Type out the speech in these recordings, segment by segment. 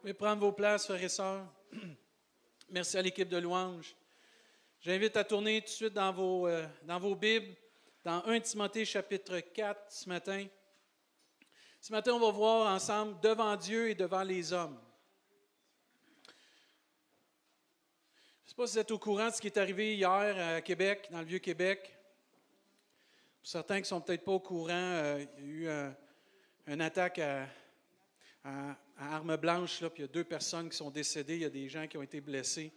pouvez prendre vos places, frères et sœurs. Merci à l'équipe de louange. J'invite à tourner tout de suite dans vos, euh, dans vos Bibles, dans 1 Timothée chapitre 4 ce matin. Ce matin, on va voir ensemble devant Dieu et devant les hommes. Je ne sais pas si vous êtes au courant de ce qui est arrivé hier à Québec, dans le Vieux-Québec. Pour certains qui ne sont peut-être pas au courant, euh, il y a eu un, une attaque à, à, arme blanche, là, puis il y a deux personnes qui sont décédées, il y a des gens qui ont été blessés.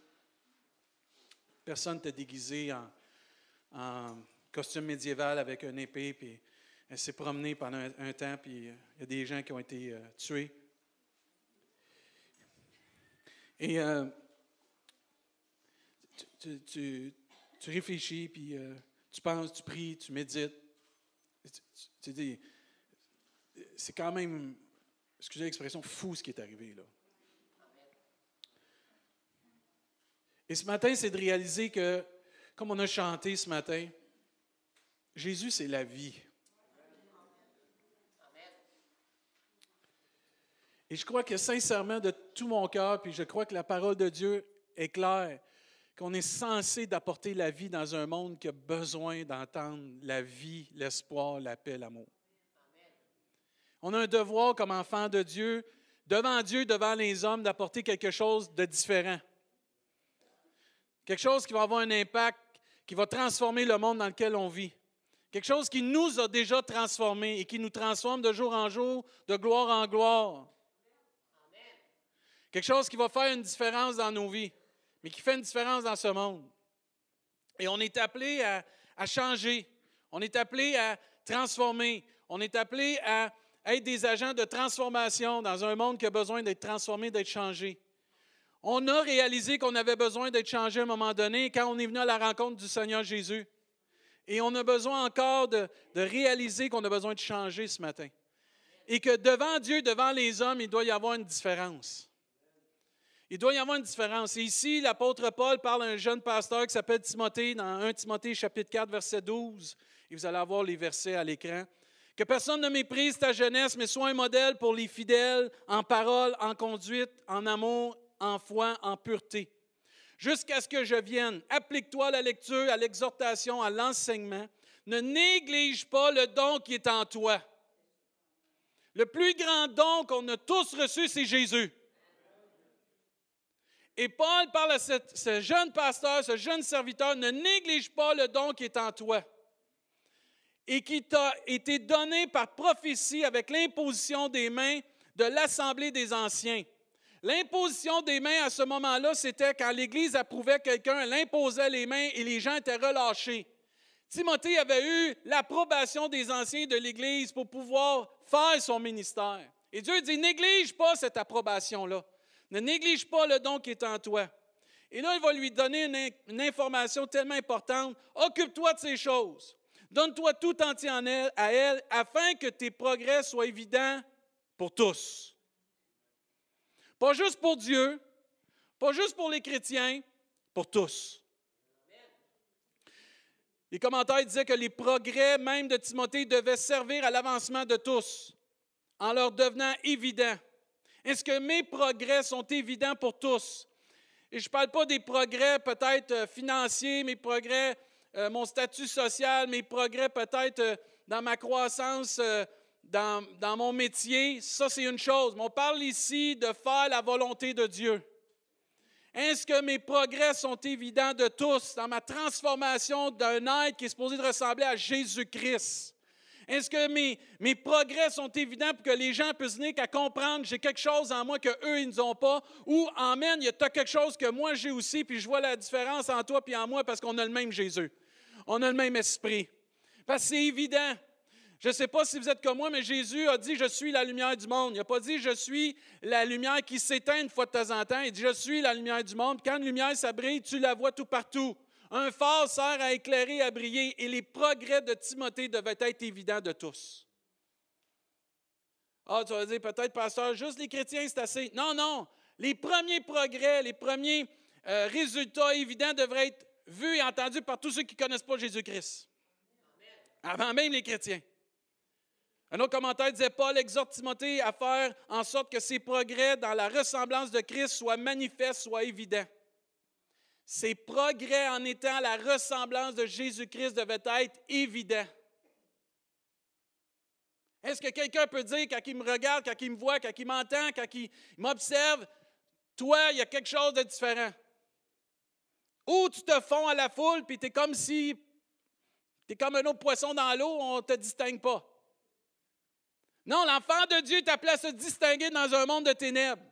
Personne n'était déguisé en, costume médiéval avec un épée, puis elle s'est promenée pendant un, temps, puis il y a des gens qui ont été euh, tués. Et euh, tu, réfléchis, puis euh, tu penses, tu pries, tu médites. Tu, dis, c'est quand même excusez l'expression, fou ce qui est arrivé là. Et ce matin, c'est de réaliser que, comme on a chanté ce matin, Jésus, c'est la vie. Et je crois que sincèrement, de tout mon cœur, puis je crois que la parole de Dieu est claire, qu'on est censé d'apporter la vie dans un monde qui a besoin d'entendre la vie, l'espoir, la paix, l'amour. On a un devoir comme enfant de Dieu, devant Dieu, devant les hommes, d'apporter quelque chose de différent. Quelque chose qui va avoir un impact, qui va transformer le monde dans lequel on vit. Quelque chose qui nous a déjà transformés et qui nous transforme de jour en jour, de gloire en gloire. Quelque chose qui va faire une différence dans nos vies, mais qui fait une différence dans ce monde. Et on est appelé à, à changer. On est appelé à transformer. On est appelé à être des agents de transformation dans un monde qui a besoin d'être transformé, d'être changé. On a réalisé qu'on avait besoin d'être changé à un moment donné quand on est venu à la rencontre du Seigneur Jésus. Et on a besoin encore de, réaliser qu'on a besoin de changer ce matin. Et que devant Dieu, devant les hommes, il doit y avoir une différence. Il doit y avoir une différence. Et ici, l'apôtre Paul parle à un jeune pasteur qui s'appelle Timothée, dans 1 Timothée chapitre 4, verset 12. Et vous allez avoir les versets à l'écran. Que personne ne méprise ta jeunesse, mais sois un modèle pour les fidèles en parole, en conduite, en amour, en foi, en pureté. Jusqu'à ce que je vienne, applique-toi à la lecture, à l'exhortation, à l'enseignement. Ne néglige pas le don qui est en toi. Le plus grand don qu'on a tous reçu, c'est Jésus. Et Paul parle à ce jeune pasteur, ce jeune serviteur, ne néglige pas le don qui est en toi et qui t'a été donné par prophétie avec l'imposition des mains de l'Assemblée des Anciens. L'imposition des mains à ce moment-là, c'était quand l'Église approuvait quelqu'un, elle imposait les mains et les gens étaient relâchés. Timothée avait eu l'approbation des anciens de l'Église pour pouvoir faire son ministère. Et Dieu dit, néglige pas cette approbation-là. Ne néglige pas le don qui est en toi. Et là, il va lui donner une, une information tellement importante. Occupe-toi de ces choses. Donne-toi tout entier à elle afin que tes progrès soient évidents pour tous. Pas juste pour Dieu, pas juste pour les chrétiens, pour tous. Les commentaires disaient que les progrès même de Timothée devaient servir à l'avancement de tous, en leur devenant évidents. Est-ce que mes progrès sont évidents pour tous? Et je ne parle pas des progrès peut-être euh, financiers, mes progrès euh, mon statut social, mes progrès peut-être euh, dans ma croissance, euh, dans, dans, mon métier, ça c'est une chose. Mais on parle ici de faire la volonté de Dieu. Est-ce que mes progrès sont évidents de tous dans ma transformation d'un être qui est supposé ressembler à Jésus-Christ? Est-ce que mes, mes, progrès sont évidents pour que les gens puissent venir qu'à comprendre j'ai quelque chose en moi qu'eux, ils n'ont pas? Ou, Amen, il y a quelque chose que moi j'ai aussi, puis je vois la différence en toi puis en moi parce qu'on a le même Jésus? On a le même esprit. Parce que c'est évident. Je ne sais pas si vous êtes comme moi, mais Jésus a dit, je suis la lumière du monde. Il n'a pas dit, je suis la lumière qui s'éteint une fois de temps en temps. Il dit, je suis la lumière du monde. Quand une lumière, ça tu la vois tout partout. Un phare sert à éclairer, à briller, et les progrès de Timothée devaient être évidents de tous. Ah, tu vas dire, peut-être, pasteur, juste les chrétiens, c'est assez. Non, non. Les premiers progrès, les premiers euh, résultats évidents devraient être vu et entendu par tous ceux qui ne connaissent pas Jésus-Christ. Avant même les chrétiens. Un autre commentaire disait Paul exhorte Timothée à faire en sorte que ses progrès dans la ressemblance de Christ soient manifestes, soient évidents. Ses progrès en étant la ressemblance de Jésus-Christ devaient être évidents. Est-ce que quelqu'un peut dire, quand il me regarde, quand il me voit, quand il m'entend, quand il m'observe, toi, il y a quelque chose de différent? Ou tu te fonds à la foule, puis tu es comme si tu es comme un autre poisson dans l'eau, on ne te distingue pas. Non, l'enfant de Dieu est appelé à se distinguer dans un monde de ténèbres.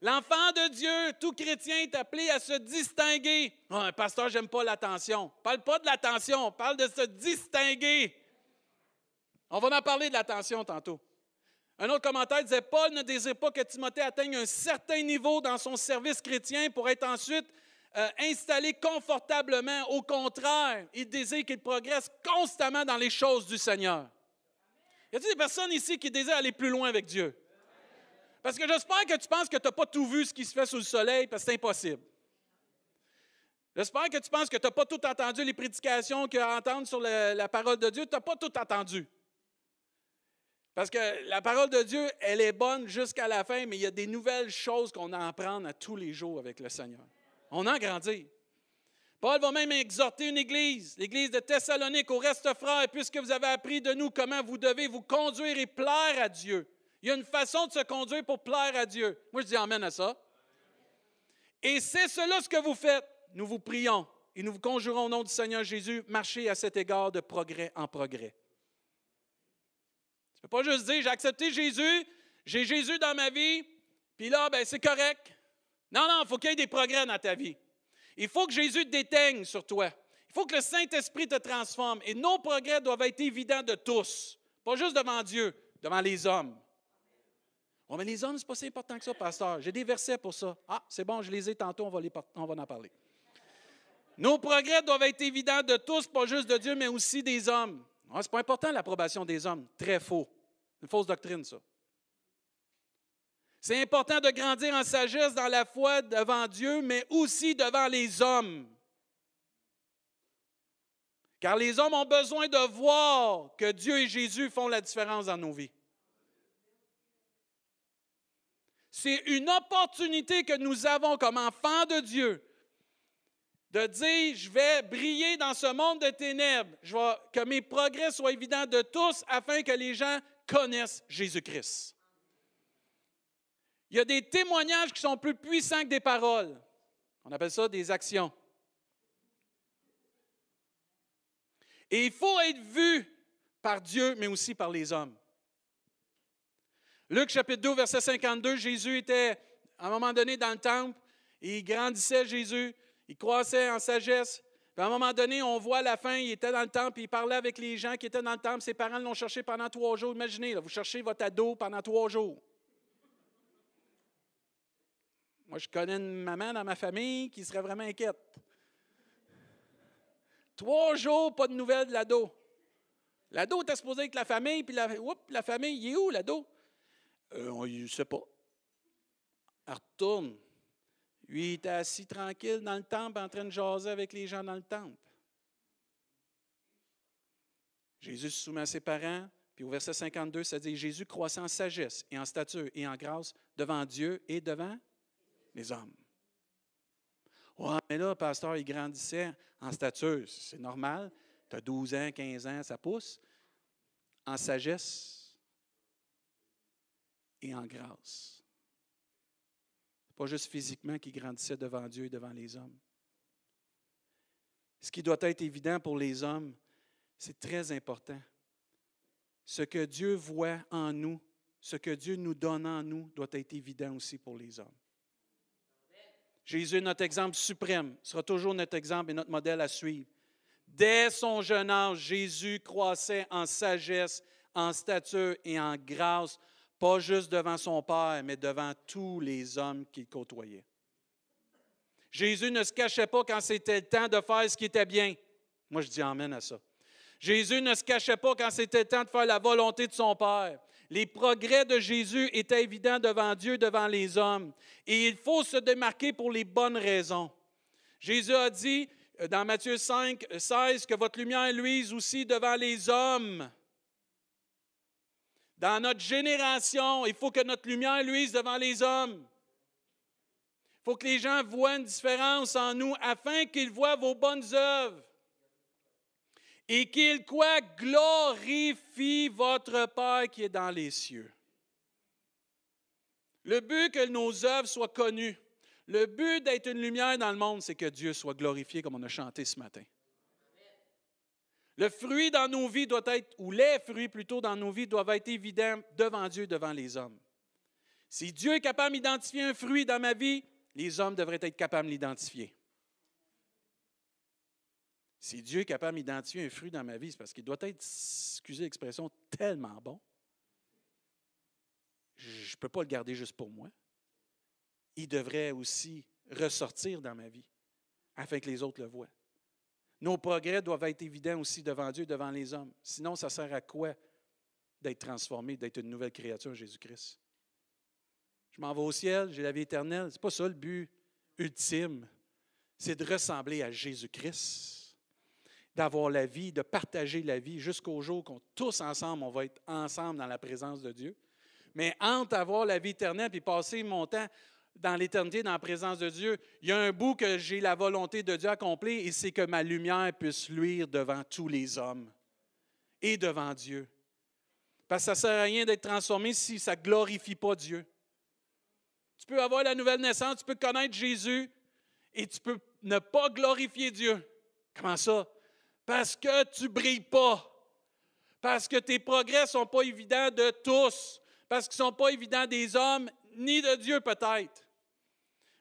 L'enfant de Dieu, tout chrétien, est appelé à se distinguer. Oh, un pasteur, j'aime pas l'attention. Parle pas de l'attention, parle de se distinguer. On va en parler de l'attention tantôt. Un autre commentaire disait Paul ne désire pas que Timothée atteigne un certain niveau dans son service chrétien pour être ensuite euh, installé confortablement. Au contraire, il désire qu'il progresse constamment dans les choses du Seigneur. Y a-t-il des personnes ici qui désirent aller plus loin avec Dieu? Parce que j'espère que tu penses que tu n'as pas tout vu ce qui se fait sous le soleil, parce que c'est impossible. J'espère que tu penses que tu n'as pas tout entendu les prédications qu'il y a à entendre sur la, parole de Dieu. Tu n'as pas tout entendu. Parce que la parole de Dieu, elle est bonne jusqu'à la fin, mais il y a des nouvelles choses qu'on a à apprendre à tous les jours avec le Seigneur. On a grandi. Paul va même exhorter une église, l'église de Thessalonique, au reste frère, puisque vous avez appris de nous comment vous devez vous conduire et plaire à Dieu. Il y a une façon de se conduire pour plaire à Dieu. Moi, je dis Amen à ça. Et c'est cela ce que vous faites. Nous vous prions et nous vous conjurons au nom du Seigneur Jésus, marchez à cet égard de progrès en progrès. Tu ne peux pas juste dire, j'ai accepté Jésus, j'ai Jésus dans ma vie, puis là, ben, c'est correct. Non, non, il faut qu'il y ait des progrès dans ta vie. Il faut que Jésus te déteigne sur toi. Il faut que le Saint-Esprit te transforme. Et nos progrès doivent être évidents de tous, pas juste devant Dieu, devant les hommes. Oh, mais les hommes, ce n'est pas si important que ça, pasteur. J'ai des versets pour ça. Ah, c'est bon, je les ai tantôt, on va, en parler. Nos progrès doivent être évidents de tous, pas juste de Dieu, mais aussi des hommes. Ah, ce n'est pas important l'approbation des hommes. Très faux. Une fausse doctrine, ça. C'est important de grandir en sagesse dans la foi devant Dieu, mais aussi devant les hommes. Car les hommes ont besoin de voir que Dieu et Jésus font la différence dans nos vies. C'est une opportunité que nous avons comme enfants de Dieu de dire, je vais briller dans ce monde de ténèbres, je vais, que mes progrès soient évidents de tous afin que les gens connaissent Jésus-Christ. Il y a des témoignages qui sont plus puissants que des paroles. On appelle ça des actions. Et il faut être vu par Dieu, mais aussi par les hommes. Luc chapitre 2, verset 52, Jésus était à un moment donné dans le temple, et il grandissait Jésus, il croissait en sagesse. à un moment donné, on voit la fin, il était dans le temple, il parlait avec les gens qui étaient dans le temple. Ses parents l'ont cherché pendant trois jours. Imaginez, vous cherchez votre ado pendant trois jours. Moi, je connais une maman dans ma famille qui serait vraiment inquiète. Trois jours, pas de nouvelles de l'ado. L'ado était supposé avec la famille, puis la, la famille, il est où l'ado? Euh, on ne sait pas. Elle retourne. Lui, il était assis tranquille dans le temple, en train de jaser avec les gens dans le temple. Jésus se soumet à ses parents, puis au verset 52, ça dit Jésus croissait en sagesse et en stature et en grâce devant Dieu et devant les hommes. Ouais, mais là, pasteur, il grandissait en stature. C'est normal. Tu as 12 ans, 15 ans, ça pousse. En sagesse, et en grâce. Pas juste physiquement qui grandissait devant Dieu et devant les hommes. Ce qui doit être évident pour les hommes, c'est très important. Ce que Dieu voit en nous, ce que Dieu nous donne en nous, doit être évident aussi pour les hommes. Jésus est notre exemple suprême, sera toujours notre exemple et notre modèle à suivre. Dès son jeune âge, Jésus croissait en sagesse, en stature et en grâce pas juste devant son Père, mais devant tous les hommes qu'il côtoyait. Jésus ne se cachait pas quand c'était le temps de faire ce qui était bien. Moi, je dis Amen à ça. Jésus ne se cachait pas quand c'était le temps de faire la volonté de son Père. Les progrès de Jésus étaient évidents devant Dieu, devant les hommes. Et il faut se démarquer pour les bonnes raisons. Jésus a dit euh, dans Matthieu 5, 16 que votre lumière luise aussi devant les hommes Dans notre génération, il faut que notre lumière luise devant les hommes. Il faut que les gens voient une différence en nous afin qu'ils voient vos bonnes œuvres et qu'ils quoi glorifient votre Père qui est dans les cieux. Le but que nos œuvres soient connues, le but d'être une lumière dans le monde, c'est que Dieu soit glorifié comme on a chanté ce matin. Le fruit dans nos vies doit être, ou les fruits plutôt dans nos vies doivent être évidents devant Dieu, devant les hommes. Si Dieu est capable d'identifier un fruit dans ma vie, les hommes devraient être capables de l'identifier. Si Dieu est capable d'identifier un fruit dans ma vie, c'est parce qu'il doit être, excusez l'expression, tellement bon. Je ne peux pas le garder juste pour moi. Il devrait aussi ressortir dans ma vie afin que les autres le voient. Nos progrès doivent être évidents aussi devant Dieu, devant les hommes. Sinon, ça sert à quoi d'être transformé, d'être une nouvelle créature, Jésus-Christ? Je m'en vais au ciel, j'ai la vie éternelle. Ce n'est pas ça le but ultime. C'est de ressembler à Jésus-Christ, d'avoir la vie, de partager la vie jusqu'au jour qu'on tous ensemble, on va être ensemble dans la présence de Dieu. Mais entre avoir la vie éternelle et passer mon temps dans l'éternité, dans la présence de Dieu, il y a un bout que j'ai la volonté de Dieu accomplie et c'est que ma lumière puisse luire devant tous les hommes et devant Dieu. Parce que ça ne sert à rien d'être transformé si ça ne glorifie pas Dieu. Tu peux avoir la nouvelle naissance, tu peux connaître Jésus et tu peux ne pas glorifier Dieu. Comment ça? Parce que tu ne brilles pas. Parce que tes progrès ne sont pas évidents de tous. Parce qu'ils ne sont pas évidents des hommes ni de Dieu peut-être.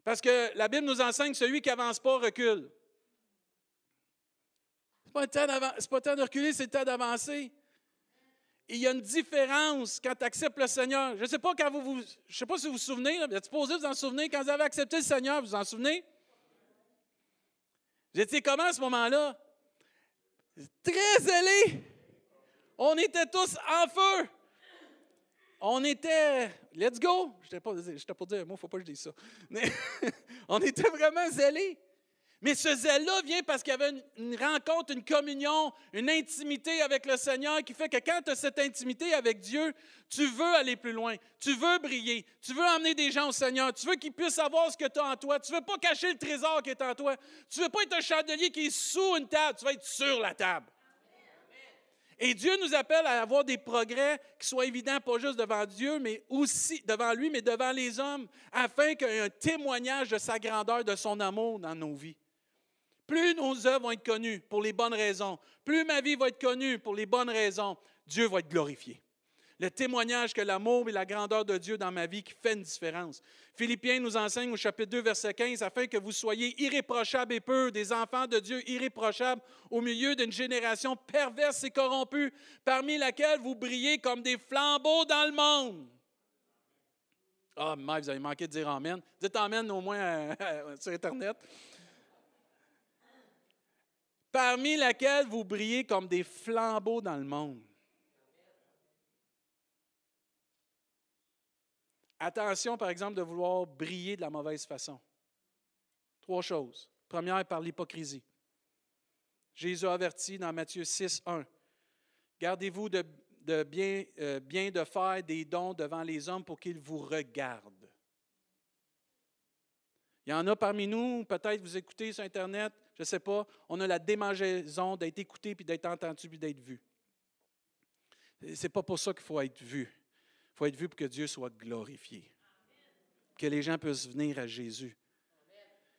Parce que la Bible nous enseigne celui qui n'avance pas recule. Ce n'est pas, le temps de reculer, c'est le temps d'avancer. il y a une différence quand tu acceptes le Seigneur. Je ne sais pas quand vous, vous je sais pas si vous vous souvenez, vous êtes supposé vous en souvenir, quand vous avez accepté le Seigneur, vous vous en souvenez? J'étais comment à ce moment-là? Très zélé. On était tous en feu. On était, let's go. Je n'étais pas, pas dire, moi, il ne faut pas que je dise ça. Mais on était vraiment zélés. Mais ce zèle-là vient parce qu'il y avait une, rencontre, une communion, une intimité avec le Seigneur qui fait que quand tu as cette intimité avec Dieu, tu veux aller plus loin, tu veux briller, tu veux emmener des gens au Seigneur, tu veux qu'ils puissent savoir ce que tu as en toi, tu ne veux pas cacher le trésor qui est en toi, tu ne veux pas être un chandelier qui est sous une table, tu veux être sur la table. Et Dieu nous appelle à avoir des progrès qui soient évidents, pas juste devant Dieu, mais aussi devant lui, mais devant les hommes, afin qu'il y ait un témoignage de sa grandeur, de son amour dans nos vies. Plus nos œuvres vont être connues pour les bonnes raisons, plus ma vie va être connue pour les bonnes raisons, Dieu va être glorifié le témoignage que l'amour et la grandeur de Dieu dans ma vie qui fait une différence. Philippiens nous enseigne au chapitre 2, verset 15, afin que vous soyez irréprochables et purs, des enfants de Dieu irréprochables au milieu d'une génération perverse et corrompue, parmi laquelle vous brillez comme des flambeaux dans le monde. Ah, oh, vous avez manqué de dire Amen. Dites Amen au moins euh, sur Internet. Parmi laquelle vous brillez comme des flambeaux dans le monde. Attention, par exemple, de vouloir briller de la mauvaise façon. Trois choses. Première, par l'hypocrisie. Jésus a averti dans Matthieu 6, 1. Gardez-vous de, euh, bien de faire des dons devant les hommes pour qu'ils vous regardent. Il y en a parmi nous, peut-être vous écoutez sur Internet, je ne sais pas, on a la démangeaison d'être écouté, puis d'être entendu, puis d'être vu. Ce n'est pas pour ça qu'il faut être vu. Il faut être vu pour que Dieu soit glorifié. Que les gens puissent venir à Jésus.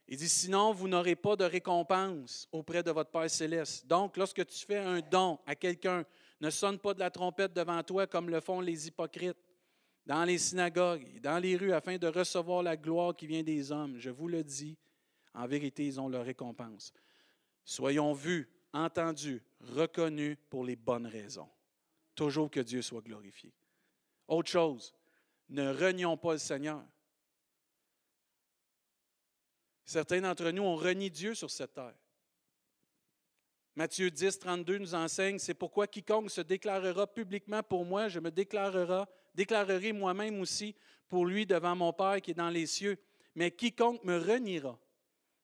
Il dit, sinon, vous n'aurez pas de récompense auprès de votre Père céleste. Donc, lorsque tu fais un don à quelqu'un, ne sonne pas de la trompette devant toi comme le font les hypocrites dans les synagogues, dans les rues, afin de recevoir la gloire qui vient des hommes. Je vous le dis, en vérité, ils ont leur récompense. Soyons vus, entendus, reconnus pour les bonnes raisons. Toujours que Dieu soit glorifié. Autre chose, ne renions pas le Seigneur. Certains d'entre nous ont renié Dieu sur cette terre. Matthieu 10, 32 nous enseigne, c'est pourquoi quiconque se déclarera publiquement pour moi, je me déclarera, déclarerai moi-même aussi pour lui devant mon Père qui est dans les cieux. Mais quiconque me reniera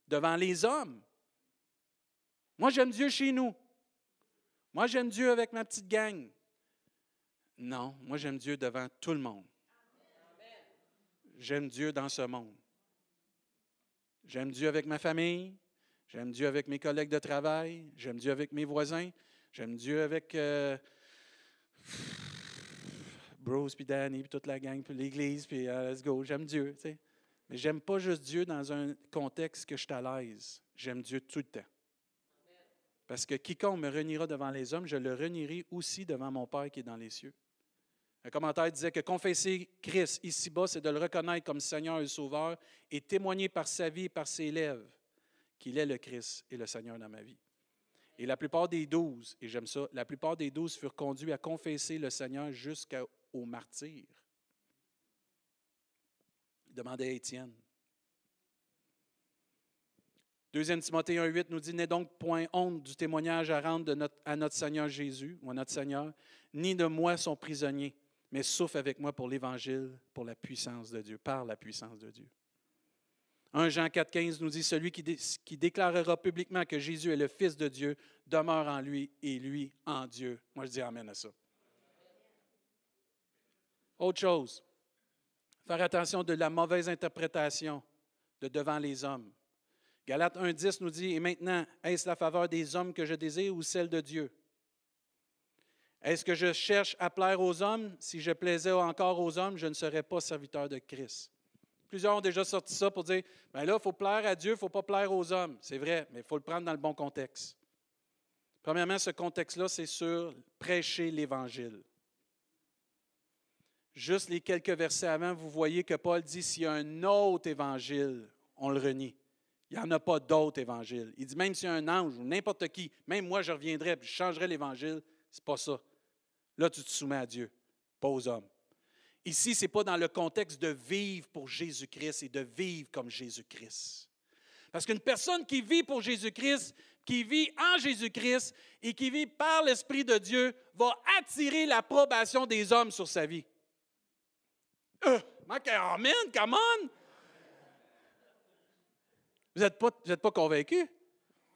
devant les hommes, moi j'aime Dieu chez nous. Moi j'aime Dieu avec ma petite gang. Non, moi j'aime Dieu devant tout le monde. J'aime Dieu dans ce monde. J'aime Dieu avec ma famille, j'aime Dieu avec mes collègues de travail, j'aime Dieu avec mes voisins, j'aime Dieu avec euh, Bros, puis Danny, puis toute la gang, puis l'Église, puis euh, let's go, j'aime Dieu. Tu sais. Mais j'aime pas juste Dieu dans un contexte que je suis à l'aise. J'aime Dieu tout le temps. Parce que quiconque me reniera devant les hommes, je le renierai aussi devant mon Père qui est dans les cieux. Un commentaire disait que confesser Christ ici-bas, c'est de le reconnaître comme Seigneur et Sauveur et témoigner par sa vie et par ses lèvres qu'il est le Christ et le Seigneur dans ma vie. Et la plupart des douze, et j'aime ça, la plupart des douze furent conduits à confesser le Seigneur jusqu'au martyr? Il demandait à Étienne. Deuxième Timothée 1,8 nous dit N'est donc point honte du témoignage à rendre à notre Seigneur Jésus, ou à notre Seigneur, ni de moi son prisonnier, mais souffre avec moi pour l'Évangile, pour la puissance de Dieu, par la puissance de Dieu. 1 Jean 4,15 nous dit Celui qui, qui, déclarera publiquement que Jésus est le Fils de Dieu demeure en lui et lui en Dieu. Moi, je dis Amen à ça. Autre chose, faire attention de la mauvaise interprétation de devant les hommes. Galates 1,10 nous dit Et maintenant, est-ce la faveur des hommes que je désire ou celle de Dieu? Est-ce que je cherche à plaire aux hommes? Si je plaisais encore aux hommes, je ne serais pas serviteur de Christ. Plusieurs ont déjà sorti ça pour dire, bien là, il faut plaire à Dieu, il ne faut pas plaire aux hommes. C'est vrai, mais il faut le prendre dans le bon contexte. Premièrement, ce contexte-là, c'est sur prêcher l'Évangile. Juste les quelques versets avant, vous voyez que Paul dit, s'il y a un autre évangile, on le renie. Il n'y en a pas d'autre évangile. Il dit, même s'il y a un ange ou n'importe qui, même moi, je reviendrai et je changerai l'évangile, ce n'est pas ça. Là, tu te soumets à Dieu, pas aux hommes. Ici, ce n'est pas dans le contexte de vivre pour Jésus-Christ et de vivre comme Jésus-Christ. Parce qu'une personne qui vit pour Jésus-Christ, qui vit en Jésus-Christ et qui vit par l'Esprit de Dieu va attirer l'approbation des hommes sur sa vie. Euh, amen, come on! Vous n'êtes pas, pas convaincus?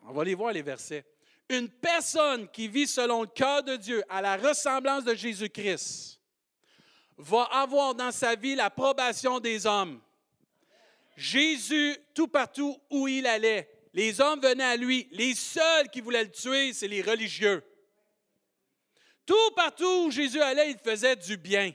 On va aller voir les versets. Une personne qui vit selon le cœur de Dieu, à la ressemblance de Jésus-Christ, va avoir dans sa vie l'approbation des hommes. Jésus, tout partout où il allait, les hommes venaient à lui. Les seuls qui voulaient le tuer, c'est les religieux. Tout partout où Jésus allait, il faisait du bien.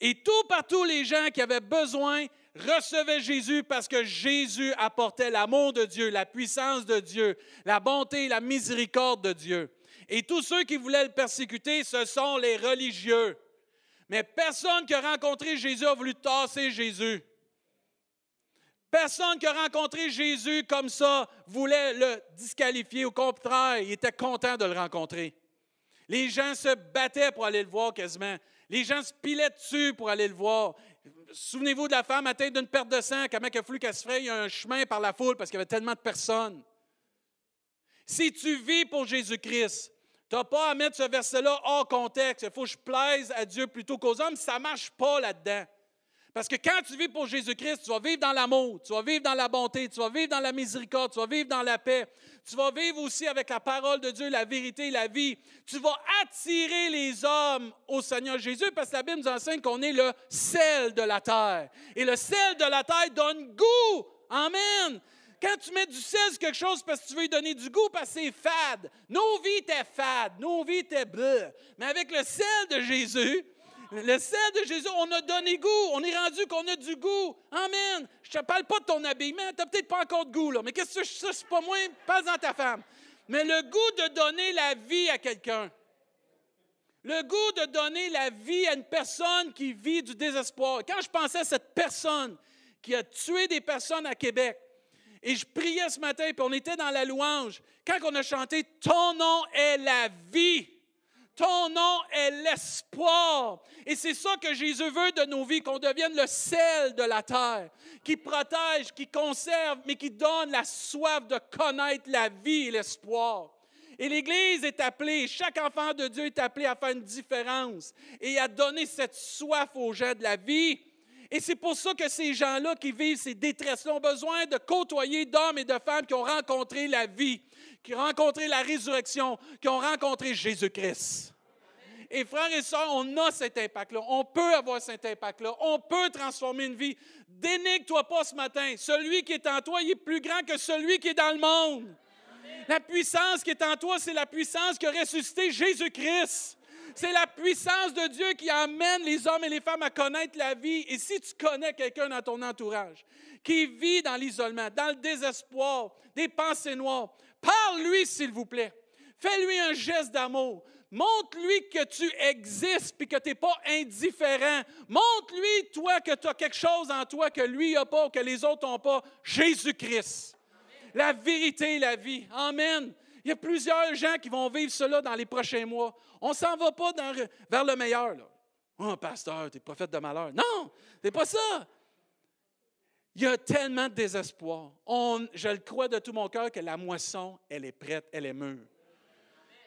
Et tout partout, les gens qui avaient besoin recevaient Jésus parce que Jésus apportait l'amour de Dieu, la puissance de Dieu, la bonté, la miséricorde de Dieu. Et tous ceux qui voulaient le persécuter, ce sont les religieux. Mais personne qui a rencontré Jésus a voulu tasser Jésus. Personne qui a rencontré Jésus comme ça voulait le disqualifier. Au contraire, il était content de le rencontrer. Les gens se battaient pour aller le voir quasiment. Les gens se pilaient dessus pour aller le voir. Souvenez-vous de la femme atteinte d'une perte de sang, comment il a fallu qu'elle se fraye un chemin par la foule parce qu'il y avait tellement de personnes. Si tu vis pour Jésus-Christ, tu n'as pas à mettre ce verset-là hors contexte. Il faut que je plaise à Dieu plutôt qu'aux hommes. Ça ne marche pas là-dedans. Parce que quand tu vis pour Jésus-Christ, tu vas vivre dans l'amour, tu vas vivre dans la bonté, tu vas vivre dans la miséricorde, tu vas vivre dans la paix. Tu vas vivre aussi avec la parole de Dieu, la vérité, la vie. Tu vas attirer les hommes au Seigneur Jésus parce que la Bible nous enseigne qu'on est le sel de la terre. Et le sel de la terre donne goût. Amen. Quand tu mets du sel sur quelque chose parce que tu veux lui donner du goût, parce que c'est fade. Nos vies étaient fades, nos vies étaient bleues. Mais avec le sel de Jésus, le sel de Jésus, on a donné goût. On est rendu qu'on a du goût. Amen. Je ne te parle pas de ton habillement. Tu n'as peut-être pas encore de goût, là. Mais qu'est-ce que ça, c'est pas moi? Pas dans ta femme. Mais le goût de donner la vie à quelqu'un. Le goût de donner la vie à une personne qui vit du désespoir. Quand je pensais à cette personne qui a tué des personnes à Québec, et je priais ce matin, puis on était dans la louange, quand on a chanté Ton nom est la vie. Ton nom est l'espoir. Et c'est ça que Jésus veut de nos vies, qu'on devienne le sel de la terre, qui protège, qui conserve, mais qui donne la soif de connaître la vie et l'espoir. Et l'Église est appelée, chaque enfant de Dieu est appelé à faire une différence et à donner cette soif aux gens de la vie. Et c'est pour ça que ces gens-là qui vivent ces détresses ont besoin de côtoyer d'hommes et de femmes qui ont rencontré la vie, qui ont rencontré la résurrection, qui ont rencontré Jésus-Christ. Et frères et sœurs, on a cet impact-là. On peut avoir cet impact-là. On peut transformer une vie. Dénigre-toi pas ce matin. Celui qui est en toi, il est plus grand que celui qui est dans le monde. La puissance qui est en toi, c'est la puissance qui a ressuscité Jésus-Christ. C'est la puissance de Dieu qui amène les hommes et les femmes à connaître la vie. Et si tu connais quelqu'un dans ton entourage qui vit dans l'isolement, dans le désespoir, des pensées noires, parle-lui, s'il vous plaît. Fais-lui un geste d'amour. Montre-lui que tu existes et que tu n'es pas indifférent. Montre-lui, toi, que tu as quelque chose en toi que lui n'a pas, que les autres n'ont pas. Jésus-Christ. La vérité et la vie. Amen. Il y a plusieurs gens qui vont vivre cela dans les prochains mois. On ne s'en va pas vers le meilleur. Là. Oh, pasteur, tu pas fait de malheur. Non, c'est pas ça. Il y a tellement de désespoir. je le crois de tout mon cœur que la moisson, elle est prête, elle est mûre.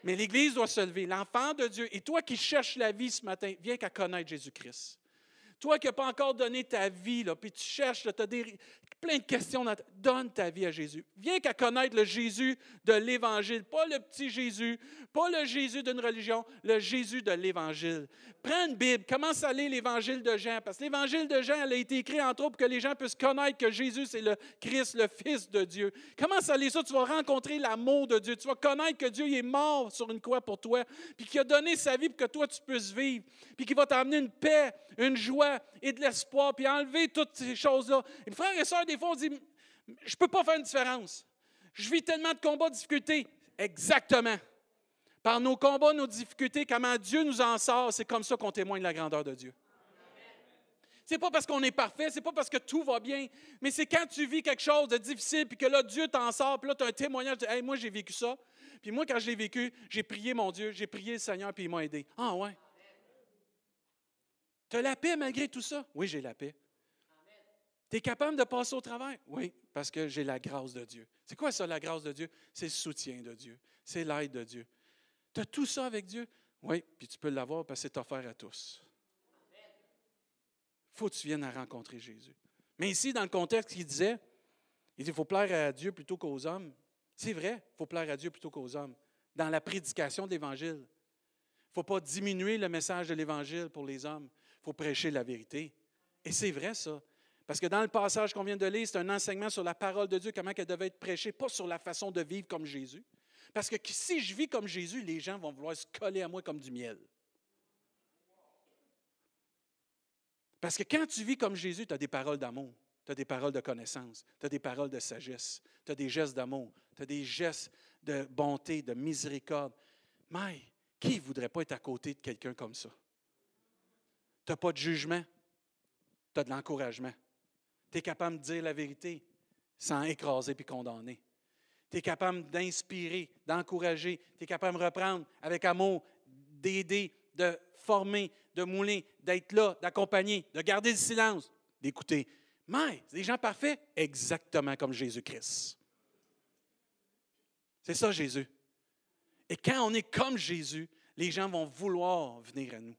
Mais l'Église doit se lever. L'enfant de Dieu, et toi qui cherches la vie ce matin, viens qu'à connaître Jésus-Christ. Toi qui n'as pas encore donné ta vie, puis tu cherches, as des, plein de questions. Donne ta vie à Jésus. Viens qu'à connaître le Jésus de l'Évangile, pas le petit Jésus, pas le Jésus d'une religion, le Jésus de l'Évangile. Prends une Bible, commence à lire l'Évangile de Jean, parce que l'Évangile de Jean, elle a été écrit entre autres pour que les gens puissent connaître que Jésus, c'est le Christ, le Fils de Dieu. Commence à lire ça, tu vas rencontrer l'amour de Dieu. Tu vas connaître que Dieu est mort sur une croix pour toi, puis qu'il a donné sa vie pour que toi, tu puisses vivre, puis qu'il va t'amener une paix, une joie et de l'espoir, puis enlever toutes ces choses-là. Frères et sœurs, des fois, on dit, je ne peux pas faire une différence. Je vis tellement de combats, de difficultés. Exactement. Par nos combats, nos difficultés, comment Dieu nous en sort, c'est comme ça qu'on témoigne de la grandeur de Dieu. C'est pas parce qu'on est parfait, c'est pas parce que tout va bien, mais c'est quand tu vis quelque chose de difficile, puis que là, Dieu t'en sort, puis là, tu as un témoignage de hey, moi, j'ai vécu ça. Puis moi, quand je l'ai vécu, j'ai prié mon Dieu, j'ai prié le Seigneur, puis il m'a aidé. Ah ouais. Tu as la paix malgré tout ça? Oui, j'ai la paix. Tu es capable de passer au travail? Oui, parce que j'ai la grâce de Dieu. C'est quoi ça, la grâce de Dieu? C'est le soutien de Dieu. C'est l'aide de Dieu. Tu as tout ça avec Dieu? Oui, puis tu peux l'avoir parce que c'est offert à tous. Il faut que tu viennes à rencontrer Jésus. Mais ici, dans le contexte qu'il disait, il dit faut plaire à Dieu plutôt qu'aux hommes. C'est vrai, il faut plaire à Dieu plutôt qu'aux hommes. Dans la prédication de l'Évangile. Il ne faut pas diminuer le message de l'Évangile pour les hommes. Il faut prêcher la vérité. Et c'est vrai, ça. Parce que dans le passage qu'on vient de lire, c'est un enseignement sur la parole de Dieu, comment elle devait être prêchée, pas sur la façon de vivre comme Jésus. Parce que si je vis comme Jésus, les gens vont vouloir se coller à moi comme du miel. Parce que quand tu vis comme Jésus, tu as des paroles d'amour, tu as des paroles de connaissance, tu as des paroles de sagesse, tu as des gestes d'amour, tu as des gestes de bonté, de miséricorde. Mais qui ne voudrait pas être à côté de quelqu'un comme ça? Tu n'as pas de jugement, tu as de l'encouragement. Tu es capable de dire la vérité sans écraser puis condamner. Tu es capable d'inspirer, d'encourager. Tu es capable de reprendre avec amour, d'aider, de former, de mouler, d'être là, d'accompagner, de garder le silence, d'écouter. Mais, des gens parfaits, exactement comme Jésus-Christ. C'est ça, Jésus. Et quand on est comme Jésus, les gens vont vouloir venir à nous.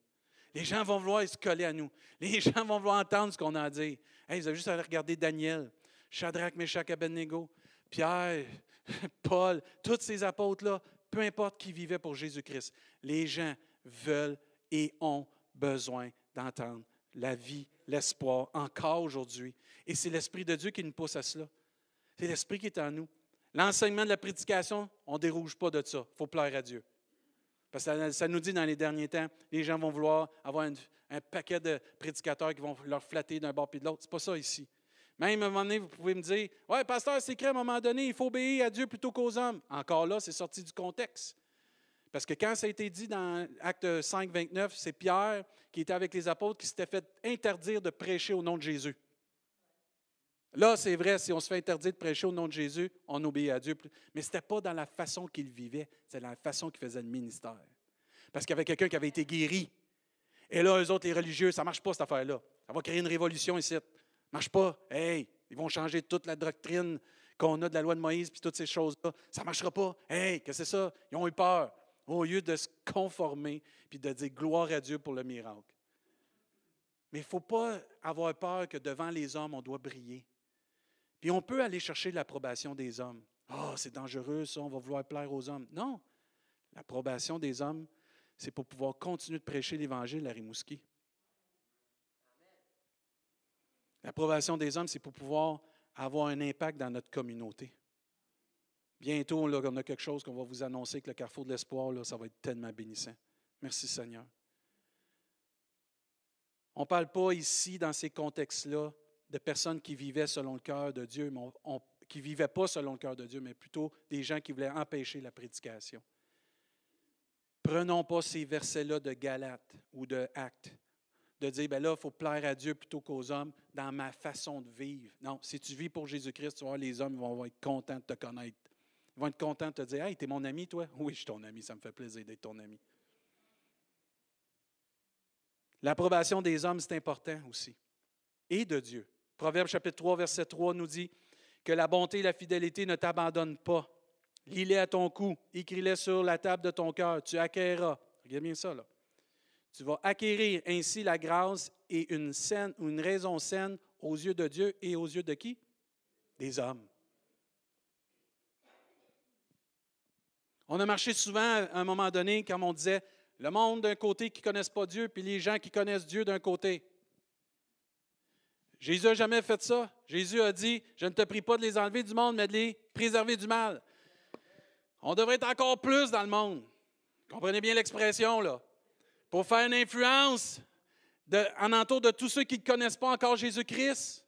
Les gens vont vouloir se coller à nous. Les gens vont vouloir entendre ce qu'on a à dire. Hey, vous avez juste à regarder Daniel, Shadrach, Meshach, Abednego, Pierre, Paul, tous ces apôtres-là, peu importe qui vivait pour Jésus-Christ, les gens veulent et ont besoin d'entendre la vie, l'espoir, encore aujourd'hui. Et c'est l'Esprit de Dieu qui nous pousse à cela. C'est l'Esprit qui est en nous. L'enseignement de la prédication, on ne dérouge pas de ça. Il faut plaire à Dieu. Parce que ça, nous dit dans les derniers temps, les gens vont vouloir avoir un paquet de prédicateurs qui vont leur flatter d'un bord puis de l'autre. Ce n'est pas ça ici. Même à un moment donné, vous pouvez me dire Ouais, pasteur, c'est écrit à un moment donné, il faut obéir à Dieu plutôt qu'aux hommes. Encore là, c'est sorti du contexte. Parce que quand ça a été dit dans Acte 5, 29, c'est Pierre qui était avec les apôtres qui s'était fait interdire de prêcher au nom de Jésus. Là, c'est vrai, si on se fait interdire de prêcher au nom de Jésus, on obéit à Dieu. Mais ce n'était pas dans la façon qu'il vivait, c'est dans la façon qu'il faisait le ministère. Parce qu'il y avait quelqu'un qui avait été guéri. Et là, eux autres, les religieux, ça ne marche pas cette affaire-là. Ça va créer une révolution ici marche pas. Hey, ils vont changer toute la doctrine qu'on a de la loi de Moïse puis toutes ces choses-là. Ça ne marchera pas. Hey, que c'est ça? Ils ont eu peur. Au lieu de se conformer puis de dire gloire à Dieu pour le miracle. Mais il ne faut pas avoir peur que devant les hommes, on doit briller. Puis on peut aller chercher l'approbation des hommes. Ah, oh, c'est dangereux, ça, on va vouloir plaire aux hommes. Non. L'approbation des hommes, c'est pour pouvoir continuer de prêcher l'Évangile à Rimouski. L'approbation des hommes, c'est pour pouvoir avoir un impact dans notre communauté. Bientôt, on a quelque chose qu'on va vous annoncer que le Carrefour de l'Espoir, ça va être tellement bénissant. Merci Seigneur. On ne parle pas ici, dans ces contextes-là, de personnes qui vivaient selon le cœur de Dieu, mais qui ne vivaient pas selon le cœur de Dieu, mais plutôt des gens qui voulaient empêcher la prédication. Prenons pas ces versets-là de Galates ou de Actes, de dire, ben là, il faut plaire à Dieu plutôt qu'aux hommes dans ma façon de vivre. Non, si tu vis pour Jésus-Christ, tu vois, les hommes vont être contents de te connaître. Ils vont être contents de te dire, hey, es mon ami, toi? Oui, je suis ton ami, ça me fait plaisir d'être ton ami. L'approbation des hommes, c'est important aussi. Et de Dieu. Proverbe chapitre 3, verset 3 nous dit que la bonté et la fidélité ne t'abandonnent pas. Lis-les à ton cou, écris-les sur la table de ton cœur, tu acquériras. Regarde bien ça, là. Tu vas acquérir ainsi la grâce et une, scène, une raison saine aux yeux de Dieu et aux yeux de qui? Des hommes. On a marché souvent à un moment donné quand on disait le monde d'un côté qui ne connaissent pas Dieu, puis les gens qui connaissent Dieu d'un côté. Jésus n'a jamais fait ça. Jésus a dit, je ne te prie pas de les enlever du monde, mais de les préserver du mal. On devrait être encore plus dans le monde. Comprenez bien l'expression, là. Pour faire une influence en entour de tous ceux qui ne connaissent pas encore Jésus-Christ.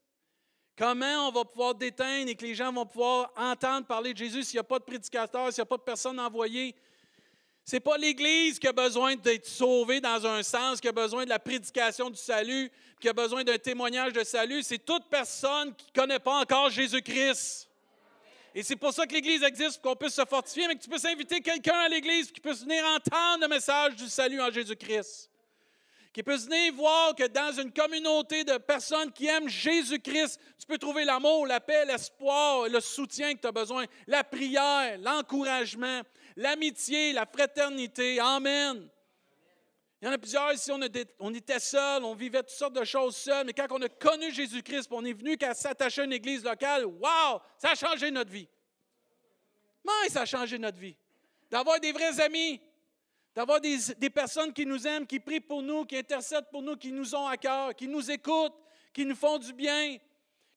Comment on va pouvoir déteindre et que les gens vont pouvoir entendre parler de Jésus s'il n'y a pas de prédicateur, s'il n'y a pas de personne envoyée? N'est pas l'Église qui a besoin d'être sauvée dans un sens, qui a besoin de la prédication du salut, qui a besoin d'un témoignage de salut. C'est toute personne qui ne connaît pas encore Jésus-Christ. Et c'est pour ça que l'Église existe, pour qu'on puisse se fortifier, mais que tu puisses inviter quelqu'un à l'Église qui puisse venir entendre le message du salut en Jésus-Christ. Qui puisse venir voir que dans une communauté de personnes qui aiment Jésus-Christ, tu peux trouver l'amour, la paix, l'espoir, le soutien que tu as besoin, la prière, l'encouragement, l'amitié, la fraternité. Amen. Il y en a plusieurs ici, on, était seuls, on vivait toutes sortes de choses seuls, mais quand on a connu Jésus-Christ, on est venu qu'à s'attacher à une église locale, wow, ça a changé notre vie. Mais ça a changé notre vie. D'avoir des vrais amis, d'avoir des, personnes qui nous aiment, qui prient pour nous, qui intercèdent pour nous, qui nous ont à cœur, qui nous écoutent, qui nous font du bien,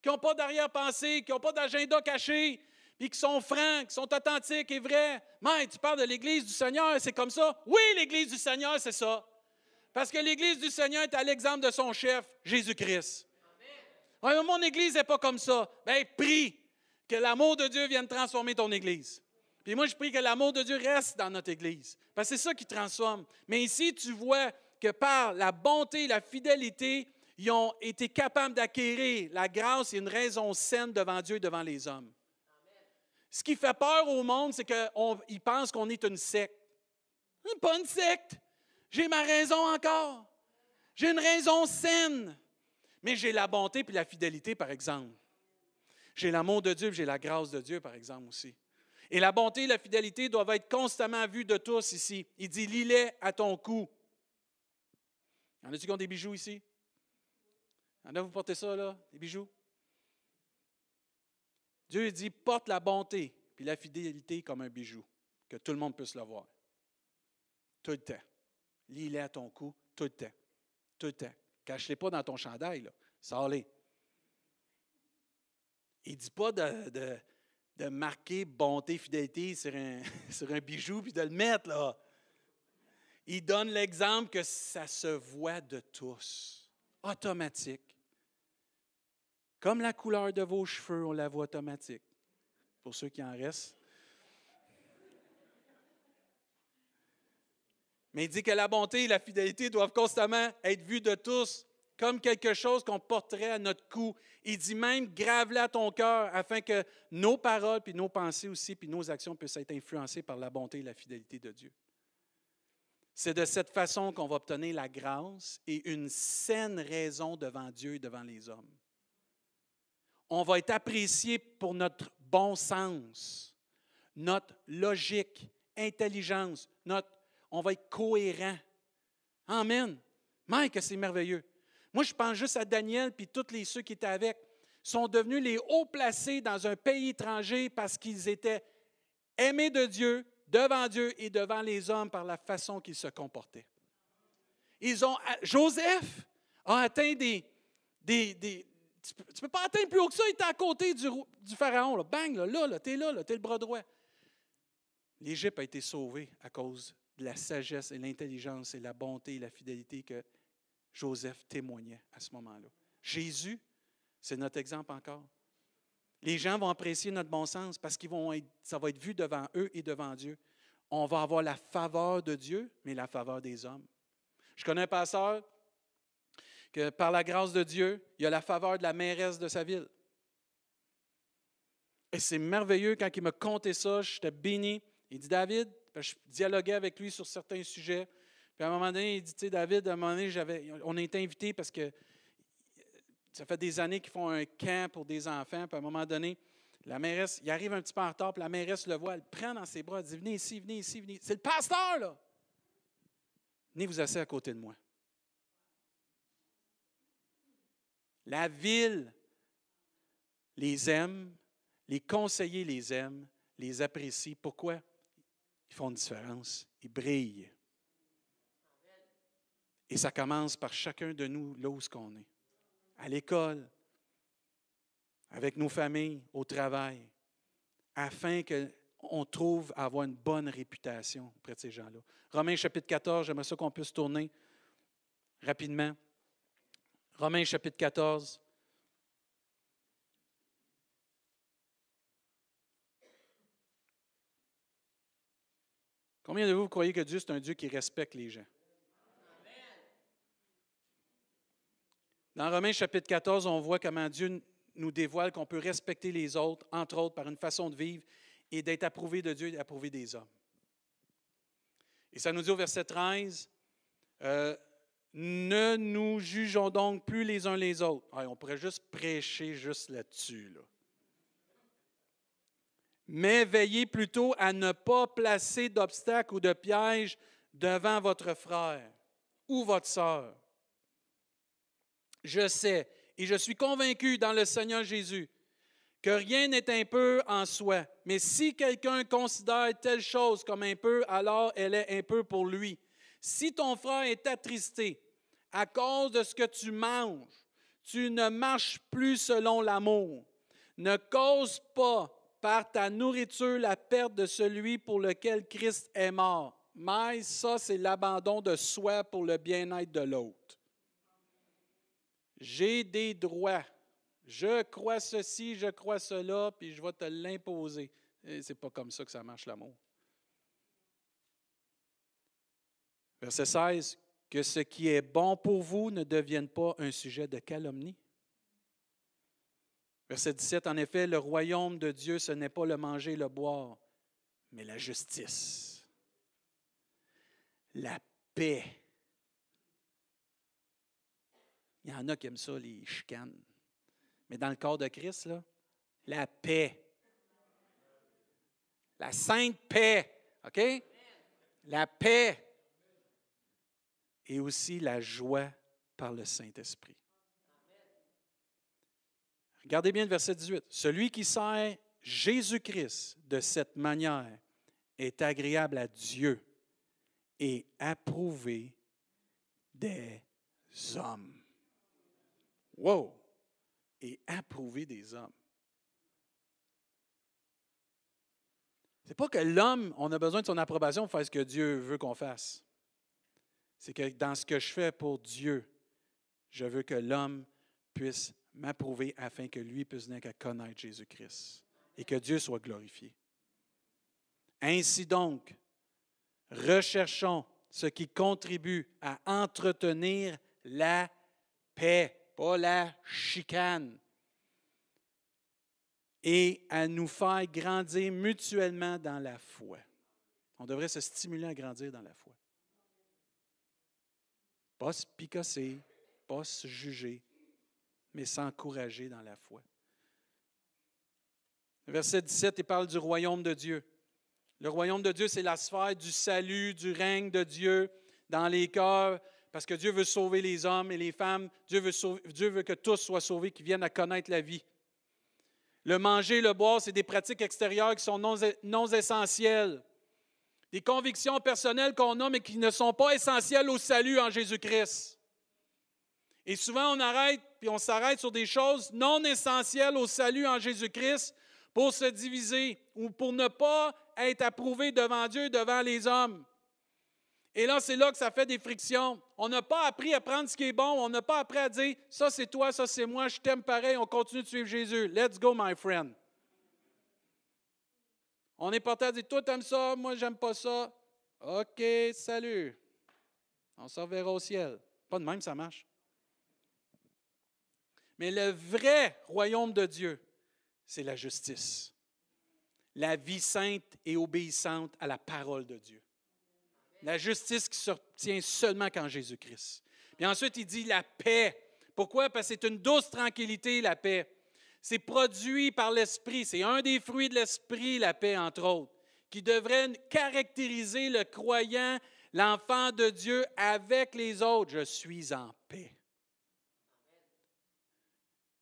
qui n'ont pas d'arrière-pensée, qui n'ont pas d'agenda caché, puis qui sont francs, qui sont authentiques et vrais. Mais tu parles de l'Église du Seigneur, c'est comme ça? Oui, l'Église du Seigneur, c'est ça. Parce que l'Église du Seigneur est à l'exemple de son chef, Jésus-Christ. mon Église n'est pas comme ça. Bien, prie que l'amour de Dieu vienne transformer ton Église. Puis moi, je prie que l'amour de Dieu reste dans notre Église. Parce que c'est ça qui transforme. Mais ici, tu vois que par la bonté et la fidélité, ils ont été capables d'acquérir la grâce et une raison saine devant Dieu et devant les hommes. Ce qui fait peur au monde, c'est qu'ils pensent qu'on est une secte. Pas une secte. J'ai ma raison encore. J'ai une raison saine. Mais j'ai la bonté puis la fidélité, par exemple. J'ai l'amour de Dieu, j'ai la grâce de Dieu, par exemple, aussi. Et la bonté et la fidélité doivent être constamment vues de tous ici. Il dit, lis-les à ton cou. Y en a-tu qui ont des bijoux ici? Y en a vous portez ça, là, des bijoux? Dieu dit, porte la bonté puis la fidélité comme un bijou, que tout le monde puisse le voir. Tout le temps. Lis-les à ton cou tout le temps. Tout le temps. Cache-les pas dans ton chandail, là. Sors-les. Il ne dit pas de, marquer bonté, fidélité sur un, sur un bijou puis de le mettre, là. Il donne l'exemple que ça se voit de tous. Automatique. Comme la couleur de vos cheveux, on la voit automatique. Pour ceux qui en restent. Mais il dit que la bonté et la fidélité doivent constamment être vues de tous comme quelque chose qu'on porterait à notre cou. Il dit même, grave-la à ton cœur afin que nos paroles, puis nos pensées aussi, puis nos actions puissent être influencées par la bonté et la fidélité de Dieu. C'est de cette façon qu'on va obtenir la grâce et une saine raison devant Dieu et devant les hommes. On va être apprécié pour notre bon sens, notre logique, intelligence, notre on va être cohérent. Amen. Mike, c'est merveilleux. Moi, je pense juste à Daniel puis tous les ceux qui étaient avec sont devenus les hauts placés dans un pays étranger parce qu'ils étaient aimés de Dieu, devant Dieu et devant les hommes par la façon qu'ils se comportaient. Ils ont, Joseph a atteint des, des, des tu ne peux, pas atteindre plus haut que ça, il était à côté du, du pharaon. Bang, là, là, là tu es là, là tu es le bras droit. L'Égypte a été sauvée à cause de la sagesse et l'intelligence et la bonté et la fidélité que Joseph témoignait à ce moment-là. Jésus, c'est notre exemple encore. Les gens vont apprécier notre bon sens parce que ça va être vu devant eux et devant Dieu. On va avoir la faveur de Dieu, mais la faveur des hommes. Je connais un pasteur que par la grâce de Dieu, il a la faveur de la mairesse de sa ville. Et c'est merveilleux quand il m'a conté ça, j'étais béni. Il dit David, je dialoguais avec lui sur certains sujets. Puis à un moment donné, il dit, tu sais, David, à un moment donné, on a été invité parce que ça fait des années qu'ils font un camp pour des enfants. Puis à un moment donné, la mairesse, il arrive un petit peu en retard, puis la mairesse le voit, elle le prend dans ses bras, elle dit, venez ici, venez ici, venez. C'est le pasteur, là. Venez vous asseoir à côté de moi. La ville les aime, les conseillers les aiment, les apprécient. Pourquoi? Ils font une différence, ils brillent. Et ça commence par chacun de nous, là où qu'on est. À l'école, avec nos familles, au travail, afin qu'on trouve à avoir une bonne réputation auprès de ces gens-là. Romains chapitre 14, j'aimerais ça qu'on puisse tourner rapidement. Romains chapitre 14. Combien de vous croyez que Dieu, c'est un Dieu qui respecte les gens? Dans Romains chapitre 14, on voit comment Dieu nous dévoile qu'on peut respecter les autres, entre autres par une façon de vivre et d'être approuvé de Dieu et approuvé des hommes. Et ça nous dit au verset 13, euh, ne nous jugeons donc plus les uns les autres. on pourrait juste prêcher juste là-dessus. Mais veillez plutôt à ne pas placer d'obstacles ou de pièges devant votre frère ou votre sœur je sais et je suis convaincu dans le Seigneur Jésus que rien n'est peu en soi. Mais si quelqu'un considère telle chose comme peu, alors elle est peu pour lui. Si ton frère est attristé à cause de ce que tu manges, tu ne marches plus selon l'amour. Ne cause pas par ta nourriture la perte de celui pour lequel Christ est mort. Mais ça, c'est l'abandon de soi pour le bien-être de l'autre. J'ai des droits. Je crois ceci, je crois cela, puis je vais te l'imposer. Ce n'est pas comme ça que ça marche l'amour. Verset 16, que ce qui est bon pour vous ne devienne pas un sujet de calomnie. Verset 17, en effet, le royaume de Dieu, ce n'est pas le manger et le boire, mais la justice, la paix il y en a qui aiment ça, les chicanes. Mais dans le corps de Christ, la paix. La sainte paix. OK? La paix. Et aussi la joie par le Saint-Esprit. Regardez bien le verset 18. Celui qui sert Jésus-Christ de cette manière est agréable à Dieu et approuvé des hommes. Wow! Et approuver des hommes. C'est pas que l'homme, on a besoin de son approbation pour faire ce que Dieu veut qu'on fasse. C'est que dans ce que je fais pour Dieu, je veux que l'homme puisse m'approuver afin que lui puisse venir qu'à connaître Jésus-Christ et que Dieu soit glorifié. Ainsi donc, recherchons ce qui contribue à entretenir la paix pas la chicane, et à nous faire grandir mutuellement dans la foi. On devrait se stimuler à grandir dans la foi. Pas se picasser, pas se juger, mais s'encourager dans la foi. Verset 17, il parle du royaume de Dieu. Le royaume de Dieu, c'est la sphère du salut, du règne de Dieu dans les cœurs parce que Dieu veut sauver les hommes et les femmes. Dieu veut, que tous soient sauvés, qui viennent à connaître la vie. Le manger, le boire, c'est des pratiques extérieures qui sont non, non essentielles. des convictions personnelles qu'on a, mais qui ne sont pas essentielles au salut en Jésus-Christ. Et souvent, on arrête, puis on s'arrête sur des choses non essentielles au salut en Jésus-Christ pour se diviser ou pour ne pas être approuvé devant Dieu, devant les hommes. Et là, c'est là que ça fait des frictions. On n'a pas appris à prendre ce qui est bon. On n'a pas appris à dire ça c'est toi, ça c'est moi, je t'aime pareil, on continue de suivre Jésus. Let's go, my friend. On est porté à dire toi t'aimes ça, moi j'aime pas ça. OK, salut. On se reverra au ciel. Pas de même, ça marche. Mais le vrai royaume de Dieu, c'est la justice. La vie sainte et obéissante à la parole de Dieu. La justice qui s'obtient seulement qu'en Jésus-Christ. Puis ensuite, il dit la paix. Pourquoi? Parce que c'est une douce tranquillité, la paix. C'est produit par l'Esprit. C'est un des fruits de l'Esprit, la paix, entre autres, qui devrait caractériser le croyant, l'enfant de Dieu avec les autres. Je suis en paix.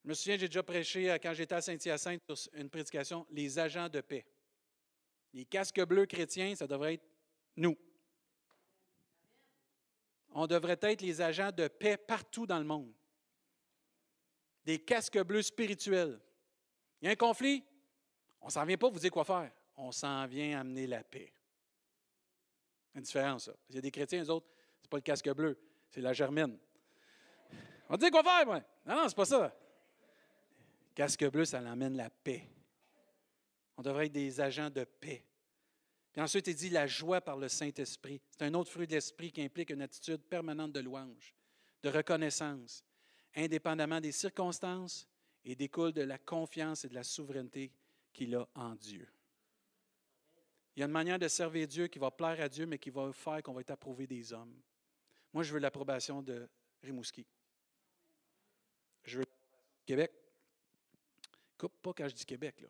Je me souviens, j'ai déjà prêché quand j'étais à Saint-Hyacinthe une prédication, les agents de paix. Les casques bleus chrétiens, ça devrait être nous on devrait être les agents de paix partout dans le monde. Des casques bleus spirituels. Il y a un conflit, on ne s'en vient pas vous dire quoi faire. On s'en vient amener la paix. Une différence, ça. Il y a des chrétiens, les autres, ce n'est pas le casque bleu, c'est la germine. On dit quoi faire, moi? Non, non, c'est pas ça. Casque bleu, ça l'amène la paix. On devrait être des agents de paix. Puis ensuite, il dit la joie par le Saint-Esprit. C'est un autre fruit de l'Esprit qui implique une attitude permanente de louange, de reconnaissance, indépendamment des circonstances et découle de la confiance et de la souveraineté qu'il a en Dieu. Il y a une manière de servir Dieu qui va plaire à Dieu, mais qui va faire qu'on va être approuvé des hommes. Moi, je veux l'approbation de Rimouski. Je veux Québec. Coupe pas quand je dis Québec, là.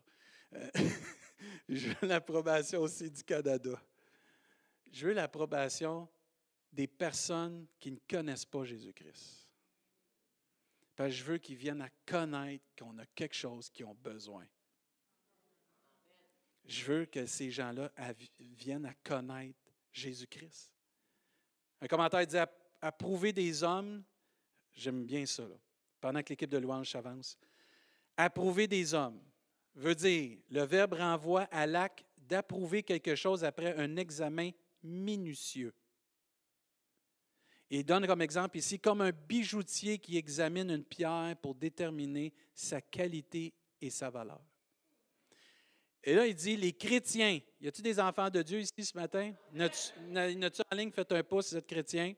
Euh, je veux l'approbation aussi du Canada. Je veux l'approbation des personnes qui ne connaissent pas Jésus-Christ. Parce que je veux qu'ils viennent à connaître qu'on a quelque chose qu'ils ont besoin. Je veux que ces gens-là viennent à connaître Jésus-Christ. Un commentaire dit approuver des hommes, j'aime bien ça, pendant que l'équipe de louange s'avance. Approuver des hommes veut dire, le verbe renvoie à l'acte d'approuver quelque chose après un examen minutieux. Il donne comme exemple ici, comme un bijoutier qui examine une pierre pour déterminer sa qualité et sa valeur. Et là, il dit, les chrétiens, y a-t-il des enfants de Dieu ici ce matin? N'as-tu en ligne, faites un pouce si vous êtes chrétien.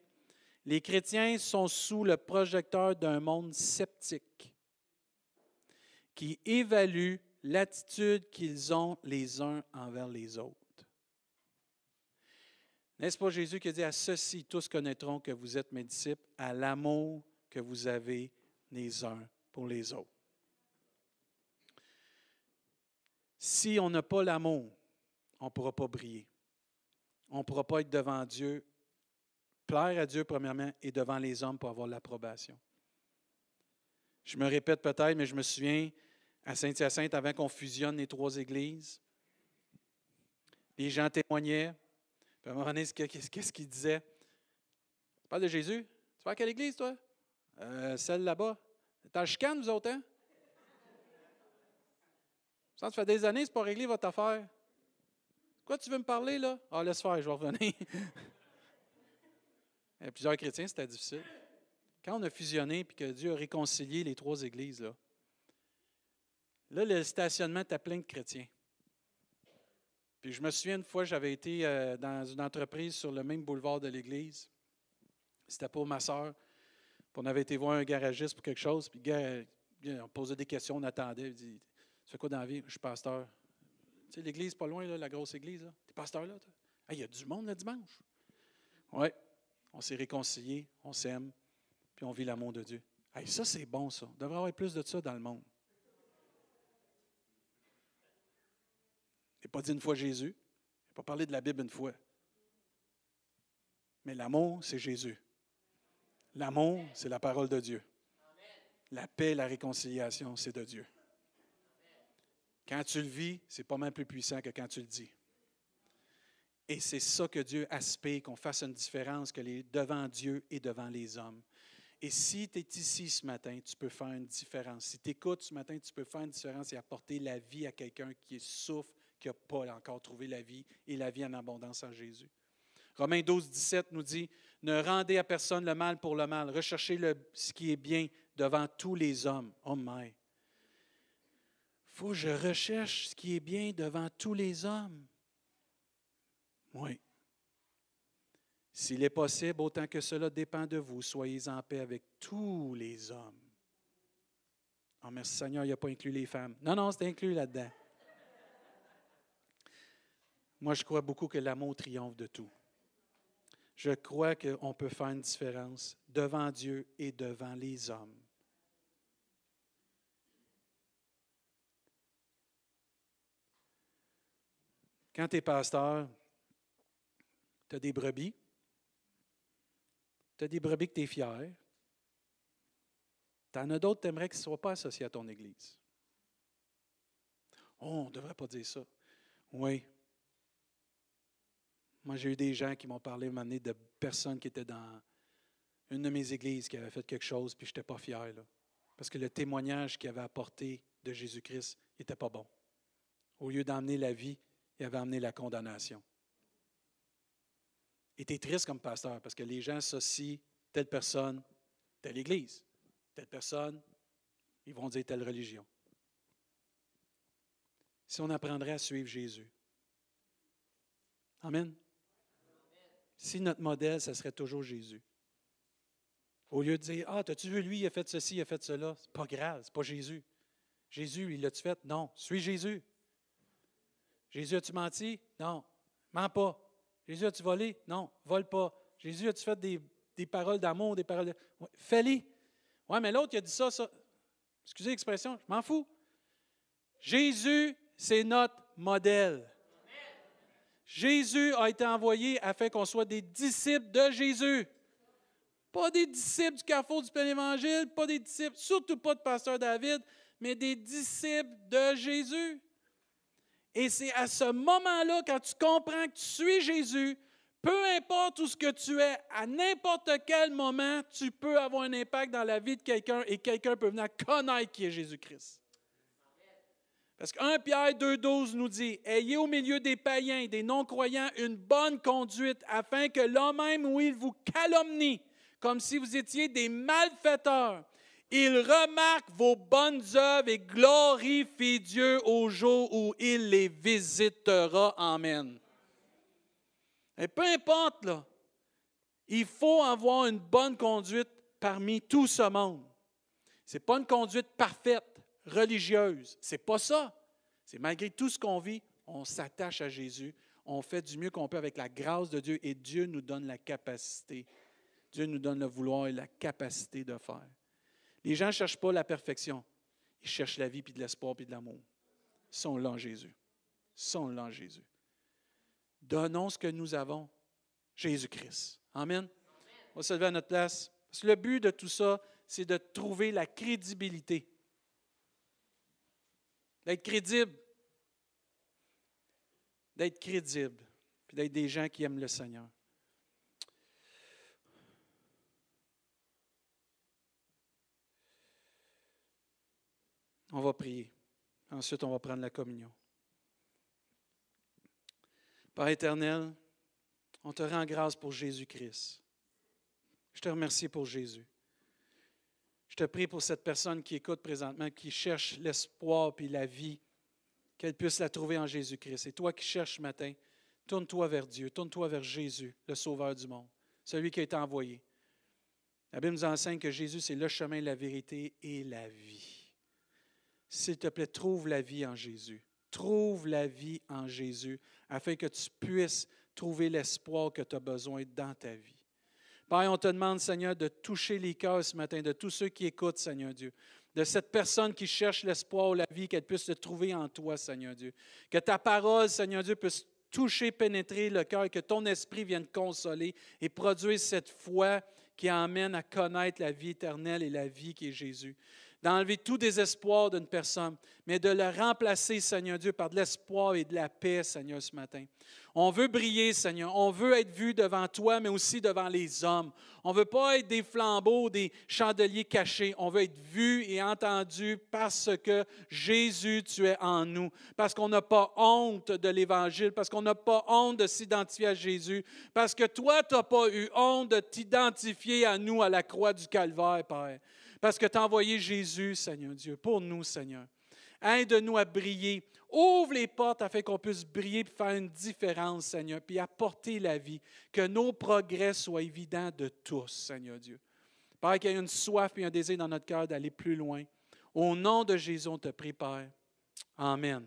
Les chrétiens sont sous le projecteur d'un monde sceptique qui évalue l'attitude qu'ils ont les uns envers les autres. N'est-ce pas Jésus qui a dit à ceci, tous connaîtront que vous êtes mes disciples, à l'amour que vous avez les uns pour les autres. Si on n'a pas l'amour, on ne pourra pas briller. On ne pourra pas être devant Dieu, plaire à Dieu premièrement et devant les hommes pour avoir l'approbation. Je me répète peut-être, mais je me souviens, à Saint-Hyacinthe avant qu'on fusionne les trois églises. Les gens témoignaient. Puis à qu'est-ce qu'ils disaient? Tu parles de Jésus? Tu vas à quelle église, toi? Euh, celle là-bas. T'as chicane, vous autres, hein? Ça, fait des années, c'est pas réglé votre affaire. Quoi, tu veux me parler, là? Ah, laisse faire, je vais revenir. A plusieurs chrétiens, c'était difficile. Quand on a fusionné puis que Dieu a réconcilié les trois églises, là, Là, le stationnement était plein de chrétiens. Puis je me souviens une fois, j'avais été euh, dans une entreprise sur le même boulevard de l'église. C'était pour ma soeur. on avait été voir un garagiste pour quelque chose. Puis on posait des questions, on attendait. Il dit Tu fais quoi dans la vie? Je suis pasteur. Tu sais, l'église pas loin, la grosse église. Tu es pasteur là Il y a du monde le dimanche. Oui. On s'est réconciliés, on s'aime, puis on vit l'amour de Dieu. Hey, ça, c'est bon, ça. Il devrait y avoir plus de ça dans le monde. N'ai pas dit une fois Jésus. Je n'ai pas parlé de la Bible une fois. Mais l'amour, c'est Jésus. L'amour, c'est la parole de Dieu. La paix, la réconciliation, c'est de Dieu. Quand tu le vis, c'est pas même plus puissant que quand tu le dis. Et c'est ça que Dieu aspire, qu'on fasse une différence que les, devant Dieu et devant les hommes. Et si tu es ici ce matin, tu peux faire une différence. Si tu écoutes ce matin, tu peux faire une différence et apporter la vie à quelqu'un qui souffre, qui n'a pas encore trouvé la vie et la vie en abondance en Jésus. Romains 12, 17 nous dit, ne rendez à personne le mal pour le mal, recherchez le, ce qui est bien devant tous les hommes. Oh my! faut que je recherche ce qui est bien devant tous les hommes. Oui. S'il est possible, autant que cela dépend de vous, soyez en paix avec tous les hommes. Oh, merci Seigneur, il n'a pas inclus les femmes. Non, non, c'est inclus là-dedans. Moi, je crois beaucoup que l'amour triomphe de tout. Je crois qu'on peut faire une différence devant Dieu et devant les hommes. Quand tu es pasteur, tu as des brebis. Tu as des brebis que tu es fier. Tu en as d'autres que tu aimerais qu'ils ne soient pas associés à ton Église. Oh, on ne devrait pas dire ça. Oui. Moi, j'ai eu des gens qui m'ont parlé donné, de personnes qui étaient dans une de mes églises qui avaient fait quelque chose, puis je n'étais pas fier. Là, parce que le témoignage qu'ils avaient apporté de Jésus-Christ n'était pas bon. Au lieu d'emmener la vie, il avait amené la condamnation. Et tu triste comme pasteur parce que les gens associent telle personne, telle église, telle personne, ils vont dire telle religion. Si on apprendrait à suivre Jésus. Amen. Si notre modèle, ce serait toujours Jésus. Au lieu de dire Ah, as-tu vu lui, il a fait ceci, il a fait cela, c'est pas grave, c'est pas Jésus. Jésus, il l'a-tu fait? Non, suis Jésus. Jésus, as-tu menti? Non. Mens pas. Jésus, as-tu volé? Non, vole pas. Jésus, as-tu fait des, paroles d'amour, des paroles de. Fais-les. Ouais, mais l'autre, il a dit ça, ça. Excusez l'expression, je m'en fous. Jésus, c'est notre modèle. Jésus a été envoyé afin qu'on soit des disciples de Jésus. Pas des disciples du carrefour du plein évangile, pas des disciples, surtout pas de pasteur David, mais des disciples de Jésus. Et c'est à ce moment-là, quand tu comprends que tu suis Jésus, peu importe où ce que tu es, à n'importe quel moment, tu peux avoir un impact dans la vie de quelqu'un et quelqu'un peut venir connaître qui est Jésus-Christ. Parce que 1 Pierre 2,12 nous dit Ayez au milieu des païens, des non-croyants, une bonne conduite, afin que l'homme même où il vous calomnie, comme si vous étiez des malfaiteurs, il remarque vos bonnes œuvres et glorifie Dieu au jour où il les visitera. Amen. Et peu importe, là, il faut avoir une bonne conduite parmi tout ce monde. Ce n'est pas une conduite parfaite, religieuse. Ce n'est pas ça. C'est malgré tout ce qu'on vit, on s'attache à Jésus, on fait du mieux qu'on peut avec la grâce de Dieu et Dieu nous donne la capacité. Dieu nous donne le vouloir et la capacité de faire. Les gens ne cherchent pas la perfection. Ils cherchent la vie, puis de l'espoir, puis de l'amour. Sont là Jésus. Sont là Jésus. Donnons ce que nous avons, Jésus-Christ. Amen. On va se lever à notre place. Parce que le but de tout ça, c'est de trouver la crédibilité. D'être crédible. D'être crédible. Puis d'être des gens qui aiment le Seigneur. On va prier. Ensuite, on va prendre la communion. Père éternel, on te rend grâce pour Jésus-Christ. Je te remercie pour Jésus. Je te prie pour cette personne qui écoute présentement, qui cherche l'espoir puis la vie, qu'elle puisse la trouver en Jésus-Christ. Et toi qui cherches ce matin, tourne-toi vers Dieu, tourne-toi vers Jésus, le Sauveur du monde, celui qui a été envoyé. La Bible nous enseigne que Jésus, c'est le chemin, la vérité et la vie. S'il te plaît, trouve la vie en Jésus. Trouve la vie en Jésus afin que tu puisses trouver l'espoir que tu as besoin dans ta vie. Père, on te demande, Seigneur, de toucher les cœurs ce matin, de tous ceux qui écoutent, Seigneur Dieu, de cette personne qui cherche l'espoir ou la vie, qu'elle puisse le trouver en toi, Seigneur Dieu. Que ta parole, Seigneur Dieu, puisse toucher, pénétrer le cœur, que ton esprit vienne consoler et produire cette foi qui emmène à connaître la vie éternelle et la vie qui est Jésus. D'enlever tout désespoir d'une personne, mais de le remplacer, Seigneur Dieu, par de l'espoir et de la paix, Seigneur, ce matin. On veut briller, Seigneur. On veut être vu devant toi, mais aussi devant les hommes. On ne veut pas être des flambeaux, des chandeliers cachés. On veut être vu et entendu parce que Jésus, tu es en nous. Parce qu'on n'a pas honte de l'Évangile, parce qu'on n'a pas honte de s'identifier à Jésus, parce que toi, tu n'as pas eu honte de t'identifier à nous à la croix du Calvaire, Père. Parce que tu as envoyé Jésus, Seigneur Dieu, pour nous, Seigneur. Aide-nous à briller. Ouvre les portes afin qu'on puisse briller et faire une différence, Seigneur, puis apporter la vie. Que nos progrès soient évidents de tous, Seigneur Dieu. Père, qu'il y ait une soif et un désir dans notre cœur d'aller plus loin. Au nom de Jésus, on te prie, Père. Amen.